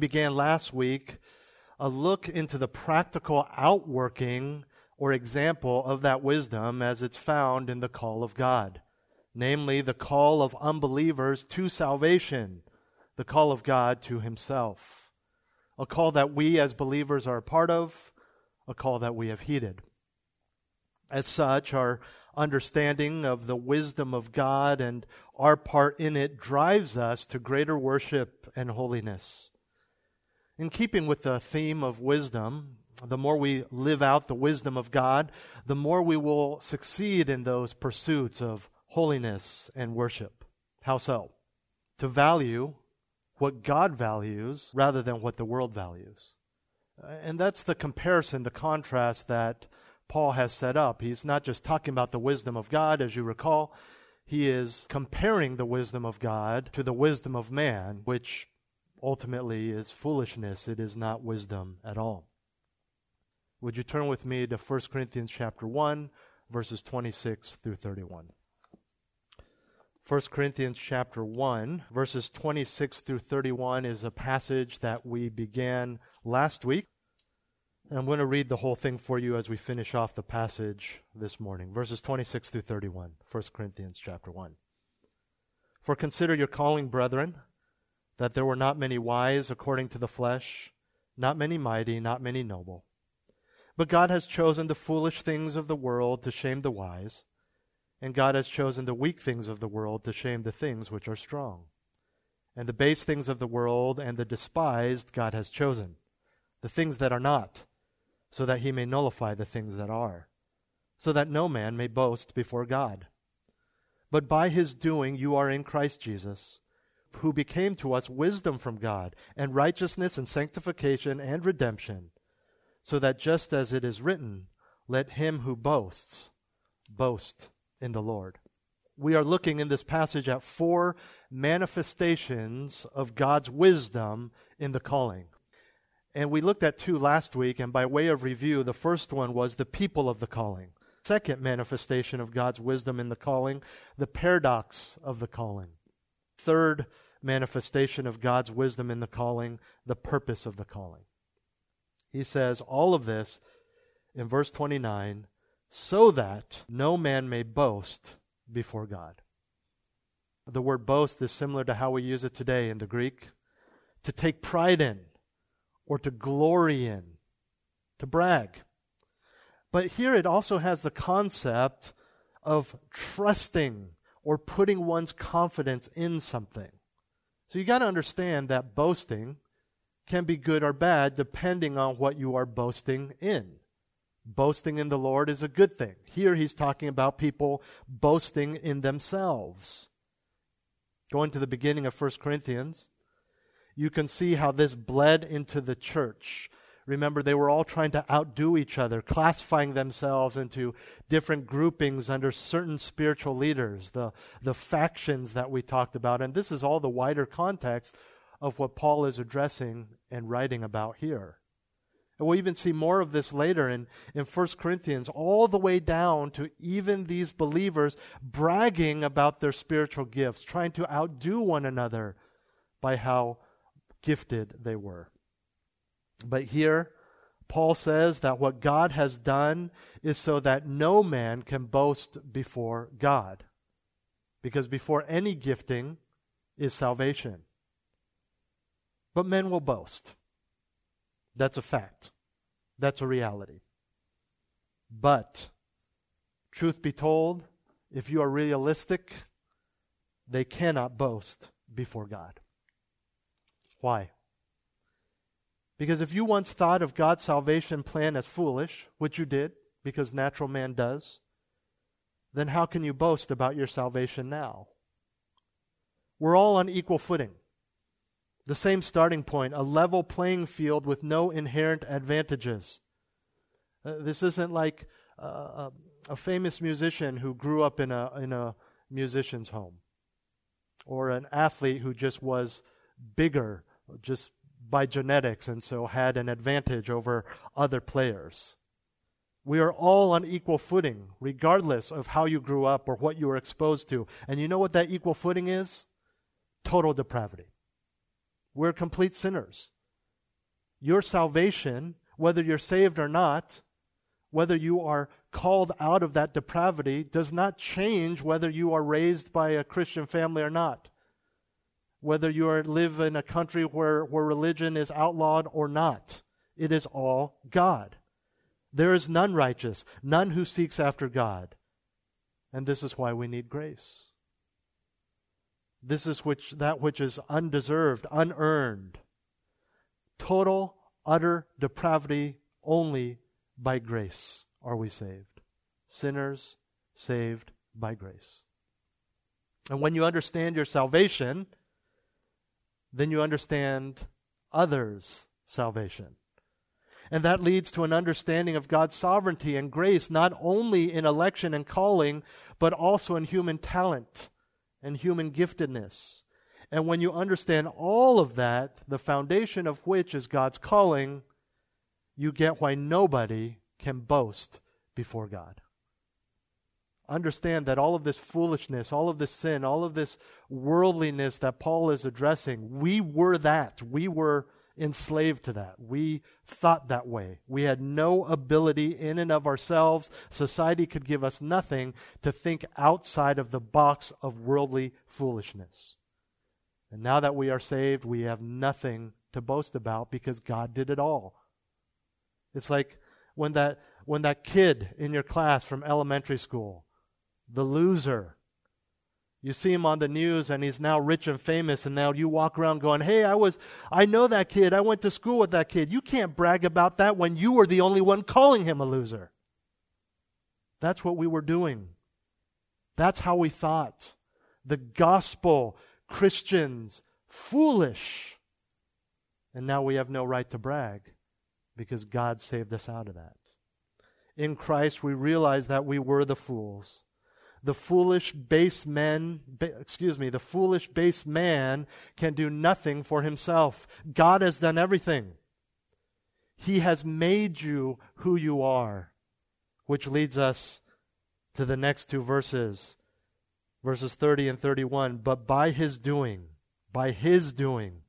Began last week a look into the practical outworking or example of that wisdom as it's found in the call of God, namely the call of unbelievers to salvation, the call of God to Himself. A call that we as believers are a part of, a call that we have heeded. As such, our understanding of the wisdom of God and our part in it drives us to greater worship and holiness. In keeping with the theme of wisdom, the more we live out the wisdom of God, the more we will succeed in those pursuits of holiness and worship. How so? To value what God values rather than what the world values. Uh, and that's the comparison, the contrast that Paul has set up. He's not just talking about the wisdom of God, as you recall, he is comparing the wisdom of God to the wisdom of man, which ultimately is foolishness. It is not wisdom at all. Would you turn with me to 1 Corinthians chapter 1, verses 26 through 31? 1 Corinthians chapter 1, verses 26 through 31 is a passage that we began last week. And I'm going to read the whole thing for you as we finish off the passage this morning. Verses 26 through 31, 1 Corinthians chapter 1. For consider your calling, brethren, that there were not many wise according to the flesh, not many mighty, not many noble. But God has chosen the foolish things of the world to shame the wise, and God has chosen the weak things of the world to shame the things which are strong. And the base things of the world and the despised God has chosen, the things that are not so that he may nullify the things that are, so that no man may boast before God. But by his doing you are in Christ Jesus, who became to us wisdom from God, and righteousness and sanctification and redemption, so that just as it is written, let him who boasts boast in the Lord. We are looking in this passage at four manifestations of God's wisdom in the calling. And we looked at two last week, and by way of review, the first one was the people of the calling. Second manifestation of God's wisdom in the calling, the paradox of the calling. Third manifestation of God's wisdom in the calling, the purpose of the calling. He says all of this in verse 29 so that no man may boast before God. The word boast is similar to how we use it today in the Greek to take pride in, or to glory in, to brag. But here it also has the concept of trusting or putting one's confidence in something. So you got to understand that boasting can be good or bad depending on what you are boasting in. Boasting in the Lord is a good thing. Here he's talking about people boasting in themselves. Going to the beginning of 1 Corinthians, you can see how this bled into the church. Remember, they were all trying to outdo each other, classifying themselves into different groupings under certain spiritual leaders, the, the factions that we talked about. And this is all the wider context of what Paul is addressing and writing about here. And we'll even see more of this later in, in 1 Corinthians, all the way down to even these believers bragging about their spiritual gifts, trying to outdo one another by how gifted they were. But here, Paul says that what God has done is so that no man can boast before God. Because before any gifting is salvation. But men will boast. That's a fact. That's a reality. But, truth be told, if you are realistic, they cannot boast before God. Why? Because if you once thought of God's salvation plan as foolish, which you did, because natural man does, then how can you boast about your salvation now? We're all on equal footing. The same starting point, a level playing field with no inherent advantages. Uh, this isn't like uh, a, a famous musician who grew up in a, in a musician's home or an athlete who just was bigger just by genetics and so had an advantage over other players. We are all on equal footing, regardless of how you grew up or what you were exposed to. And you know what that equal footing is? Total depravity. We're complete sinners. Your salvation, whether you're saved or not, whether you are called out of that depravity, does not change whether you are raised by a Christian family or not. Whether you are, live in a country where, where religion is outlawed or not. It is all God. There is none righteous, none who seeks after God. And this is why we need grace. This is which that which is undeserved, unearned. Total, utter depravity only by grace are we saved. Sinners saved by grace. And when you understand your salvation, then you understand others' salvation. And that leads to an understanding of God's sovereignty and grace, not only in election and calling, but also in human talent and human giftedness. And when you understand all of that, the foundation of which is God's calling, you get why nobody can boast before God. Understand that all of this foolishness, all of this sin, all of this worldliness that Paul is addressing, we were that. We were enslaved to that. We thought that way. We had no ability in and of ourselves. Society could give us nothing to think outside of the box of worldly foolishness. And now that we are saved, we have nothing to boast about because God did it all. It's like when that, when that kid in your class from elementary school, the loser, you see him on the news and he's now rich and famous and now you walk around going, "Hey, I was I know that kid. I went to school with that kid." You can't brag about that when you were the only one calling him a loser. That's what we were doing. That's how we thought. The gospel, Christians, foolish. And now we have no right to brag because God saved us out of that. In Christ, we realize that we were the fools the foolish base men, excuse me, the foolish base man can do nothing for himself. God has done everything. He has made you who you are, which leads us to the next two verses, verses 30 and 31. But by his doing, by his doing,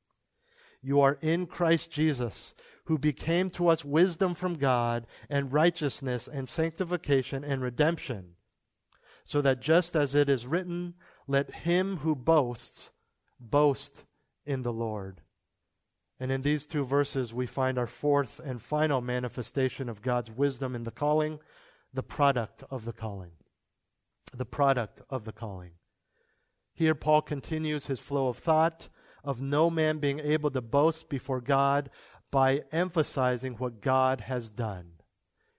you are in Christ Jesus, who became to us wisdom from God and righteousness and sanctification and redemption so that just as it is written, let him who boasts boast in the Lord. And in these two verses, we find our fourth and final manifestation of God's wisdom in the calling, the product of the calling. The product of the calling. Here, Paul continues his flow of thought of no man being able to boast before God by emphasizing what God has done.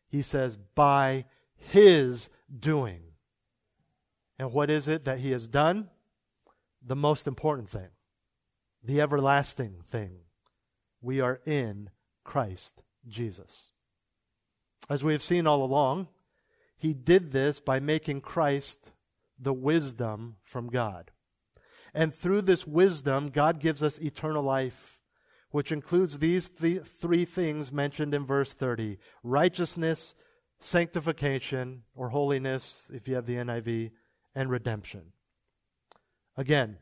He says, by his doing. And what is it that he has done? The most important thing, the everlasting thing. We are in Christ Jesus. As we have seen all along, he did this by making Christ the wisdom from God. And through this wisdom, God gives us eternal life, which includes these th- three things mentioned in verse 30 righteousness, sanctification, or holiness, if you have the NIV, and redemption. Again,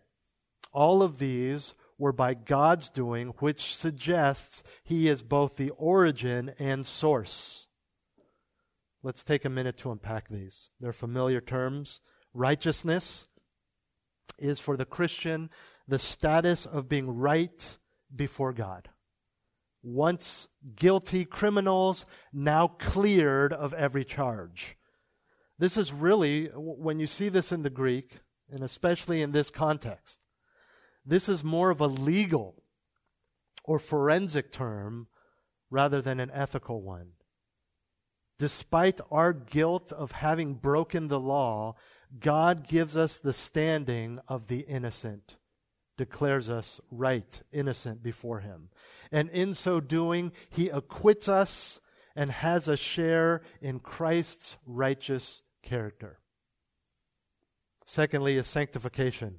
all of these were by God's doing, which suggests He is both the origin and source. Let's take a minute to unpack these. They're familiar terms. Righteousness is for the Christian the status of being right before God. Once guilty criminals, now cleared of every charge. This is really, when you see this in the Greek, and especially in this context, this is more of a legal or forensic term rather than an ethical one. Despite our guilt of having broken the law, God gives us the standing of the innocent declares us right, innocent before Him. And in so doing, He acquits us and has a share in Christ's righteous character. Secondly, is sanctification.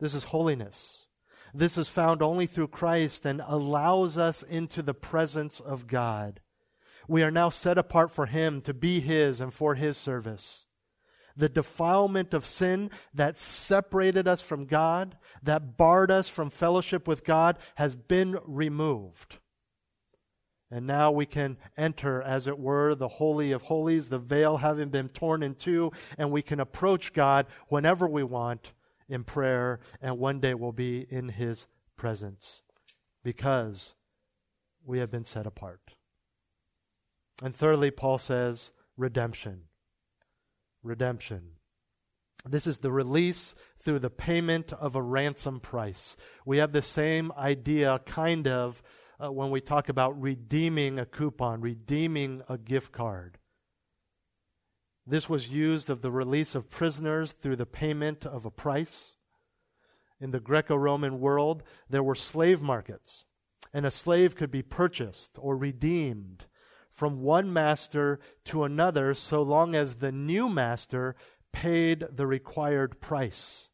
This is holiness. This is found only through Christ and allows us into the presence of God. We are now set apart for Him to be His and for His service. The defilement of sin that separated us from God, that barred us from fellowship with God, has been removed. And now we can enter, as it were, the Holy of Holies, the veil having been torn in two, and we can approach God whenever we want in prayer, and one day we'll be in His presence because we have been set apart. And thirdly, Paul says, redemption. Redemption. This is the release through the payment of a ransom price. We have the same idea, kind of, uh, when we talk about redeeming a coupon, redeeming a gift card. This was used of the release of prisoners through the payment of a price. In the Greco Roman world, there were slave markets, and a slave could be purchased or redeemed from one master to another so long as the new master paid the required price.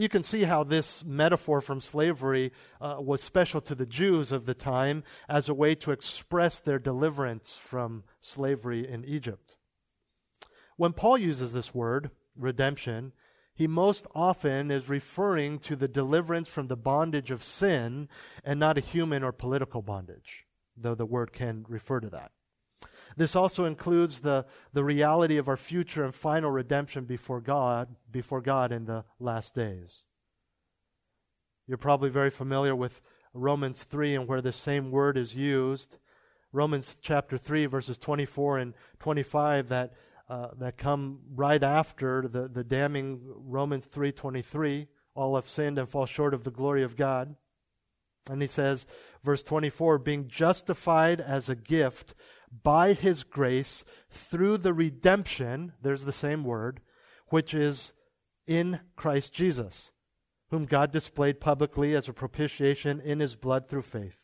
You can see how this metaphor from slavery uh, was special to the Jews of the time as a way to express their deliverance from slavery in Egypt. When Paul uses this word, redemption, he most often is referring to the deliverance from the bondage of sin and not a human or political bondage, though the word can refer to that. This also includes the, the reality of our future and final redemption before God, before God in the last days. You're probably very familiar with Romans 3 and where the same word is used. Romans chapter 3, verses 24 and 25 that uh, that come right after the, the damning Romans 3:23, all have sinned and fall short of the glory of God. And he says, verse 24, being justified as a gift by his grace through the redemption, there's the same word, which is in Christ Jesus, whom God displayed publicly as a propitiation in his blood through faith.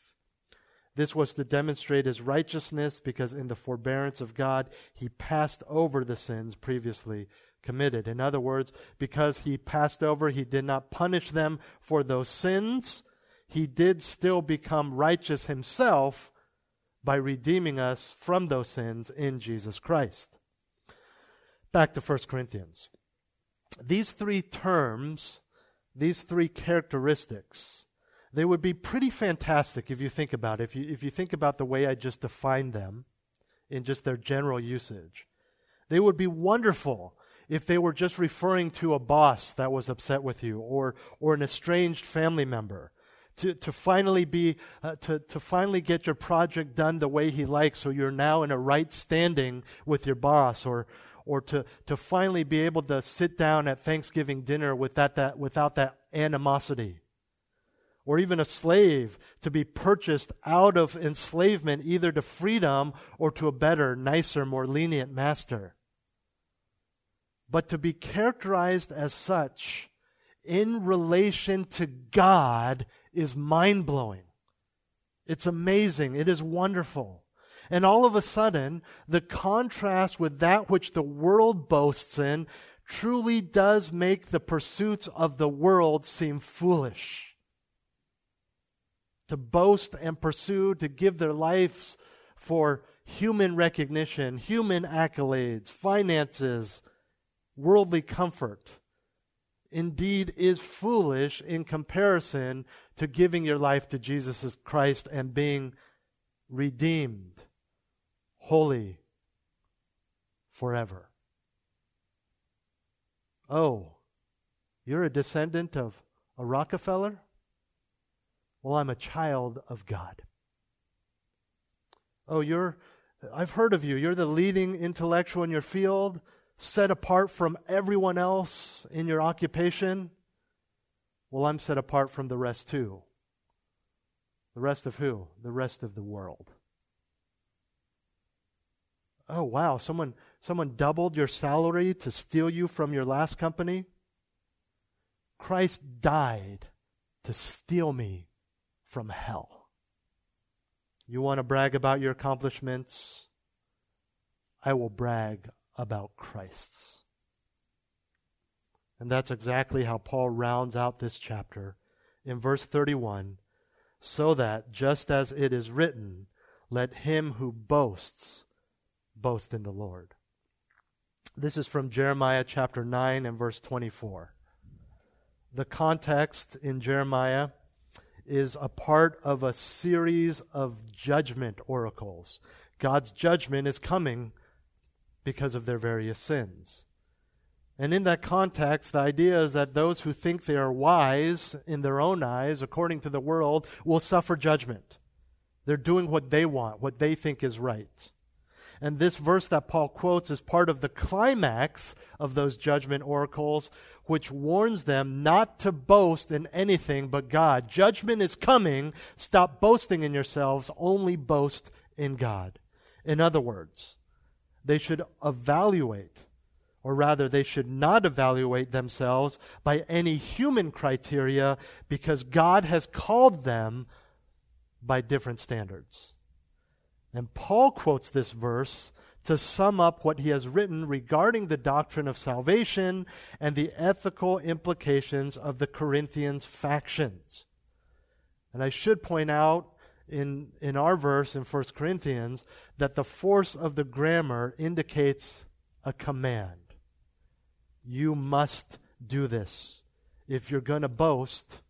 This was to demonstrate his righteousness because in the forbearance of God, he passed over the sins previously committed. In other words, because he passed over, he did not punish them for those sins. He did still become righteous himself by redeeming us from those sins in Jesus Christ. Back to 1 Corinthians. These three terms, these three characteristics, they would be pretty fantastic if you think about it. If you, if you think about the way I just defined them in just their general usage. They would be wonderful if they were just referring to a boss that was upset with you or, or an estranged family member. To, to finally be, uh, to, to finally get your project done the way he likes so you're now in a right standing with your boss or, or to, to finally be able to sit down at Thanksgiving dinner with that, that, without that animosity or even a slave to be purchased out of enslavement either to freedom or to a better, nicer, more lenient master. But to be characterized as such in relation to God is mind blowing. It's amazing. It is wonderful. And all of a sudden, the contrast with that which the world boasts in truly does make the pursuits of the world seem foolish to boast and pursue, to give their lives for human recognition, human accolades, finances, worldly comfort, indeed is foolish in comparison to giving your life to Jesus Christ and being redeemed, holy, forever. Oh, you're a descendant of a Rockefeller? Well, I'm a child of God. Oh, you're, I've heard of you. You're the leading intellectual in your field, set apart from everyone else in your occupation. Well, I'm set apart from the rest too. The rest of who? The rest of the world. Oh, wow. Someone, someone doubled your salary to steal you from your last company? Christ died to steal me from hell. You want to brag about your accomplishments? I will brag about Christ's. And that's exactly how Paul rounds out this chapter in verse 31 so that, just as it is written, let him who boasts boast in the Lord. This is from Jeremiah chapter 9 and verse 24. The context in Jeremiah is a part of a series of judgment oracles. God's judgment is coming because of their various sins. And in that context, the idea is that those who think they are wise in their own eyes, according to the world, will suffer judgment. They're doing what they want, what they think is right. And this verse that Paul quotes is part of the climax of those judgment oracles, which warns them not to boast in anything but God. Judgment is coming. Stop boasting in yourselves. Only boast in God. In other words, they should evaluate or rather, they should not evaluate themselves by any human criteria because God has called them by different standards. And Paul quotes this verse to sum up what he has written regarding the doctrine of salvation and the ethical implications of the Corinthians factions. And I should point out in, in our verse in 1 Corinthians that the force of the grammar indicates a command. You must do this. If you're going to boast,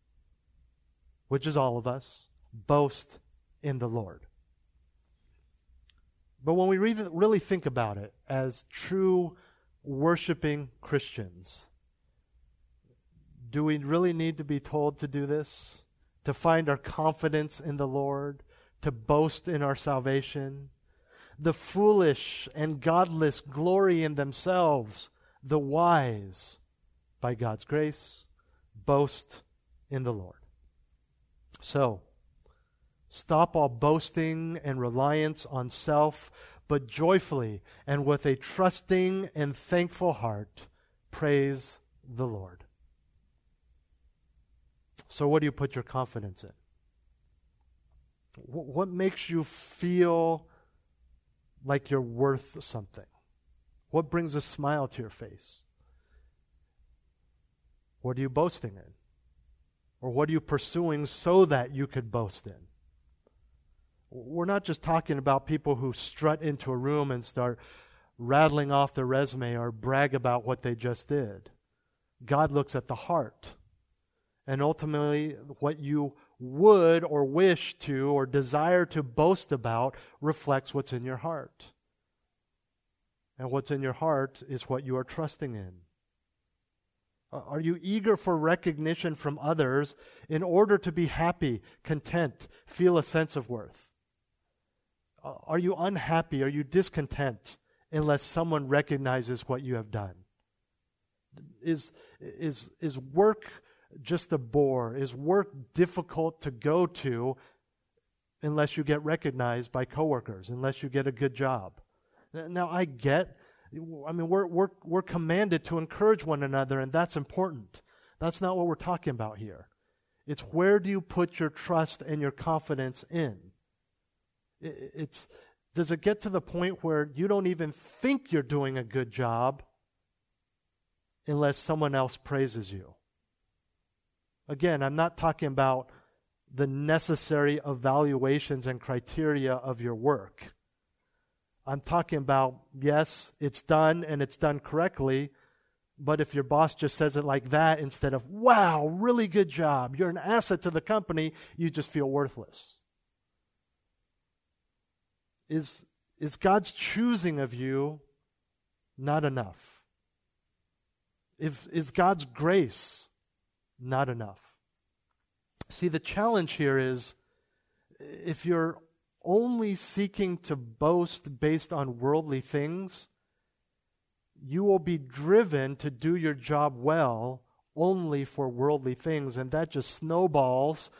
which is all of us, boast in the Lord. But when we really think about it as true worshiping Christians, do we really need to be told to do this? To find our confidence in the Lord? To boast in our salvation? The foolish and godless glory in themselves the wise, by God's grace, boast in the Lord. So, stop all boasting and reliance on self, but joyfully and with a trusting and thankful heart, praise the Lord. So, what do you put your confidence in? What makes you feel like you're worth something? What brings a smile to your face? What are you boasting in? Or what are you pursuing so that you could boast in? We're not just talking about people who strut into a room and start rattling off their resume or brag about what they just did. God looks at the heart. And ultimately, what you would or wish to or desire to boast about reflects what's in your heart. And what's in your heart is what you are trusting in. Are you eager for recognition from others in order to be happy, content, feel a sense of worth? Are you unhappy? Are you discontent unless someone recognizes what you have done? Is, is, is work just a bore? Is work difficult to go to unless you get recognized by coworkers, unless you get a good job? Now, I get, I mean, we're, we're, we're commanded to encourage one another, and that's important. That's not what we're talking about here. It's where do you put your trust and your confidence in? It's, does it get to the point where you don't even think you're doing a good job unless someone else praises you? Again, I'm not talking about the necessary evaluations and criteria of your work. I'm talking about, yes, it's done and it's done correctly, but if your boss just says it like that instead of, wow, really good job, you're an asset to the company, you just feel worthless. Is, is God's choosing of you not enough? If, is God's grace not enough? See, the challenge here is if you're only seeking to boast based on worldly things, you will be driven to do your job well only for worldly things, and that just snowballs.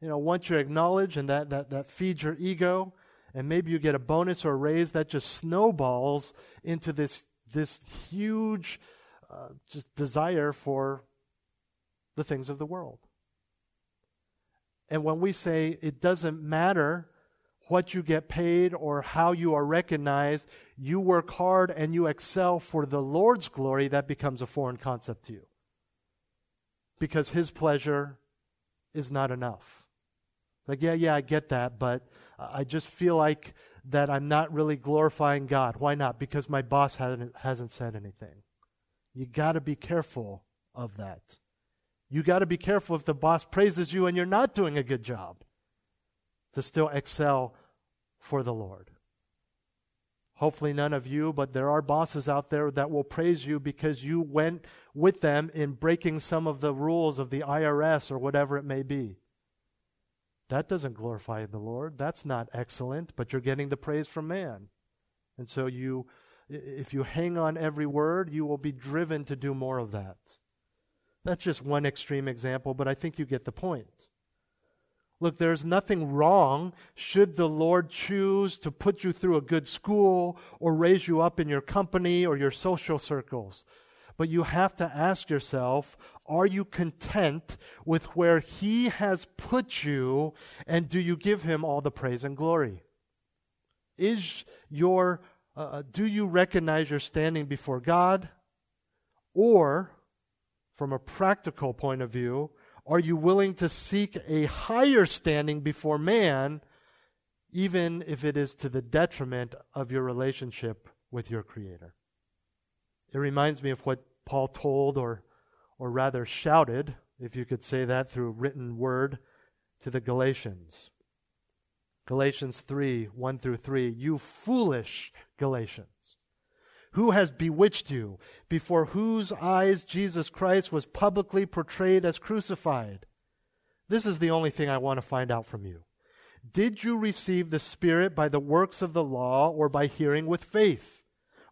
You know, once you're acknowledged and that, that, that feeds your ego, and maybe you get a bonus or a raise, that just snowballs into this, this huge uh, just desire for the things of the world. And when we say it doesn't matter what you get paid or how you are recognized, you work hard and you excel for the Lord's glory, that becomes a foreign concept to you. Because His pleasure is not enough. Like, yeah, yeah, I get that, but I just feel like that I'm not really glorifying God. Why not? Because my boss hasn't, hasn't said anything. You got to be careful of that. You got to be careful if the boss praises you and you're not doing a good job to still excel for the Lord. Hopefully, none of you, but there are bosses out there that will praise you because you went with them in breaking some of the rules of the IRS or whatever it may be. That doesn't glorify the Lord. That's not excellent, but you're getting the praise from man. And so you if you hang on every word, you will be driven to do more of that. That's just one extreme example, but I think you get the point. Look, there's nothing wrong should the Lord choose to put you through a good school or raise you up in your company or your social circles. But you have to ask yourself, are you content with where He has put you, and do you give Him all the praise and glory? Is your, uh, uh, do you recognize you're standing before God? Or, from a practical point of view, are you willing to seek a higher standing before man, even if it is to the detriment of your relationship with your Creator? It reminds me of what Paul told or or rather shouted, if you could say that through written word, to the Galatians. Galatians 3 1 through 3. You foolish Galatians. Who has bewitched you, before whose eyes Jesus Christ was publicly portrayed as crucified? This is the only thing I want to find out from you. Did you receive the Spirit by the works of the law or by hearing with faith?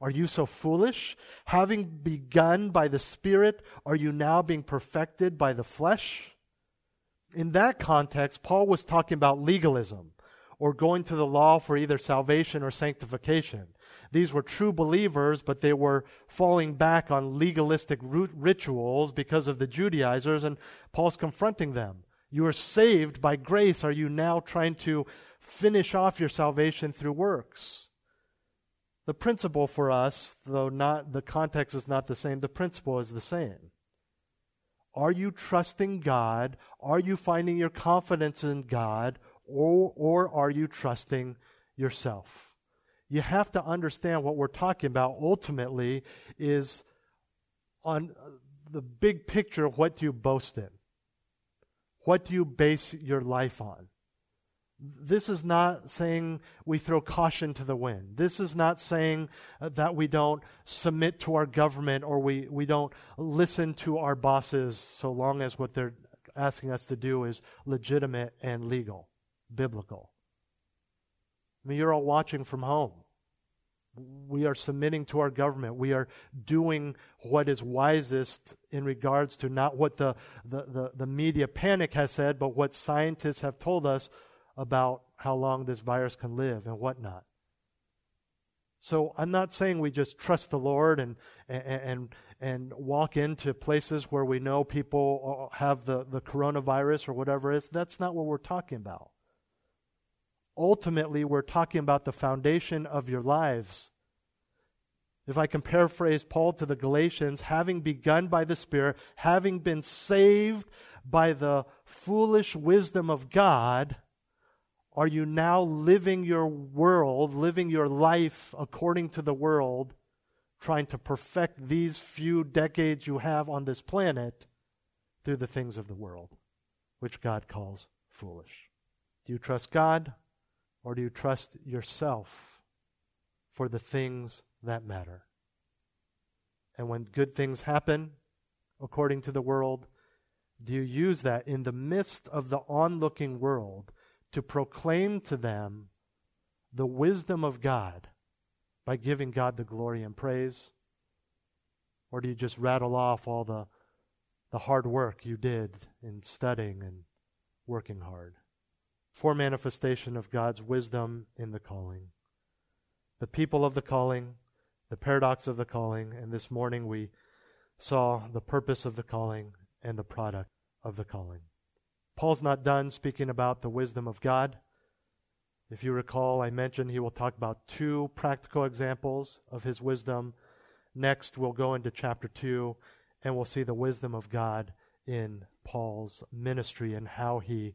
Are you so foolish? Having begun by the Spirit, are you now being perfected by the flesh? In that context, Paul was talking about legalism or going to the law for either salvation or sanctification. These were true believers, but they were falling back on legalistic rituals because of the Judaizers, and Paul's confronting them. You are saved by grace. Are you now trying to finish off your salvation through works? The principle for us, though not the context is not the same, the principle is the same. Are you trusting God? Are you finding your confidence in God? Or, or are you trusting yourself? You have to understand what we're talking about ultimately is on the big picture what do you boast in? What do you base your life on? This is not saying we throw caution to the wind. This is not saying uh, that we don't submit to our government or we, we don't listen to our bosses so long as what they're asking us to do is legitimate and legal, biblical. I mean, you're all watching from home. We are submitting to our government. We are doing what is wisest in regards to not what the, the, the, the media panic has said, but what scientists have told us about how long this virus can live and whatnot. So I'm not saying we just trust the Lord and and and walk into places where we know people have the, the coronavirus or whatever it is. That's not what we're talking about. Ultimately, we're talking about the foundation of your lives. If I can paraphrase Paul to the Galatians, having begun by the Spirit, having been saved by the foolish wisdom of God, are you now living your world, living your life according to the world, trying to perfect these few decades you have on this planet through the things of the world, which God calls foolish? Do you trust God or do you trust yourself for the things that matter? And when good things happen according to the world, do you use that in the midst of the onlooking world to proclaim to them the wisdom of God by giving God the glory and praise? Or do you just rattle off all the, the hard work you did in studying and working hard? For manifestation of God's wisdom in the calling. The people of the calling, the paradox of the calling, and this morning we saw the purpose of the calling and the product of the calling. Paul's not done speaking about the wisdom of God. If you recall, I mentioned he will talk about two practical examples of his wisdom. Next, we'll go into chapter 2 and we'll see the wisdom of God in Paul's ministry and how he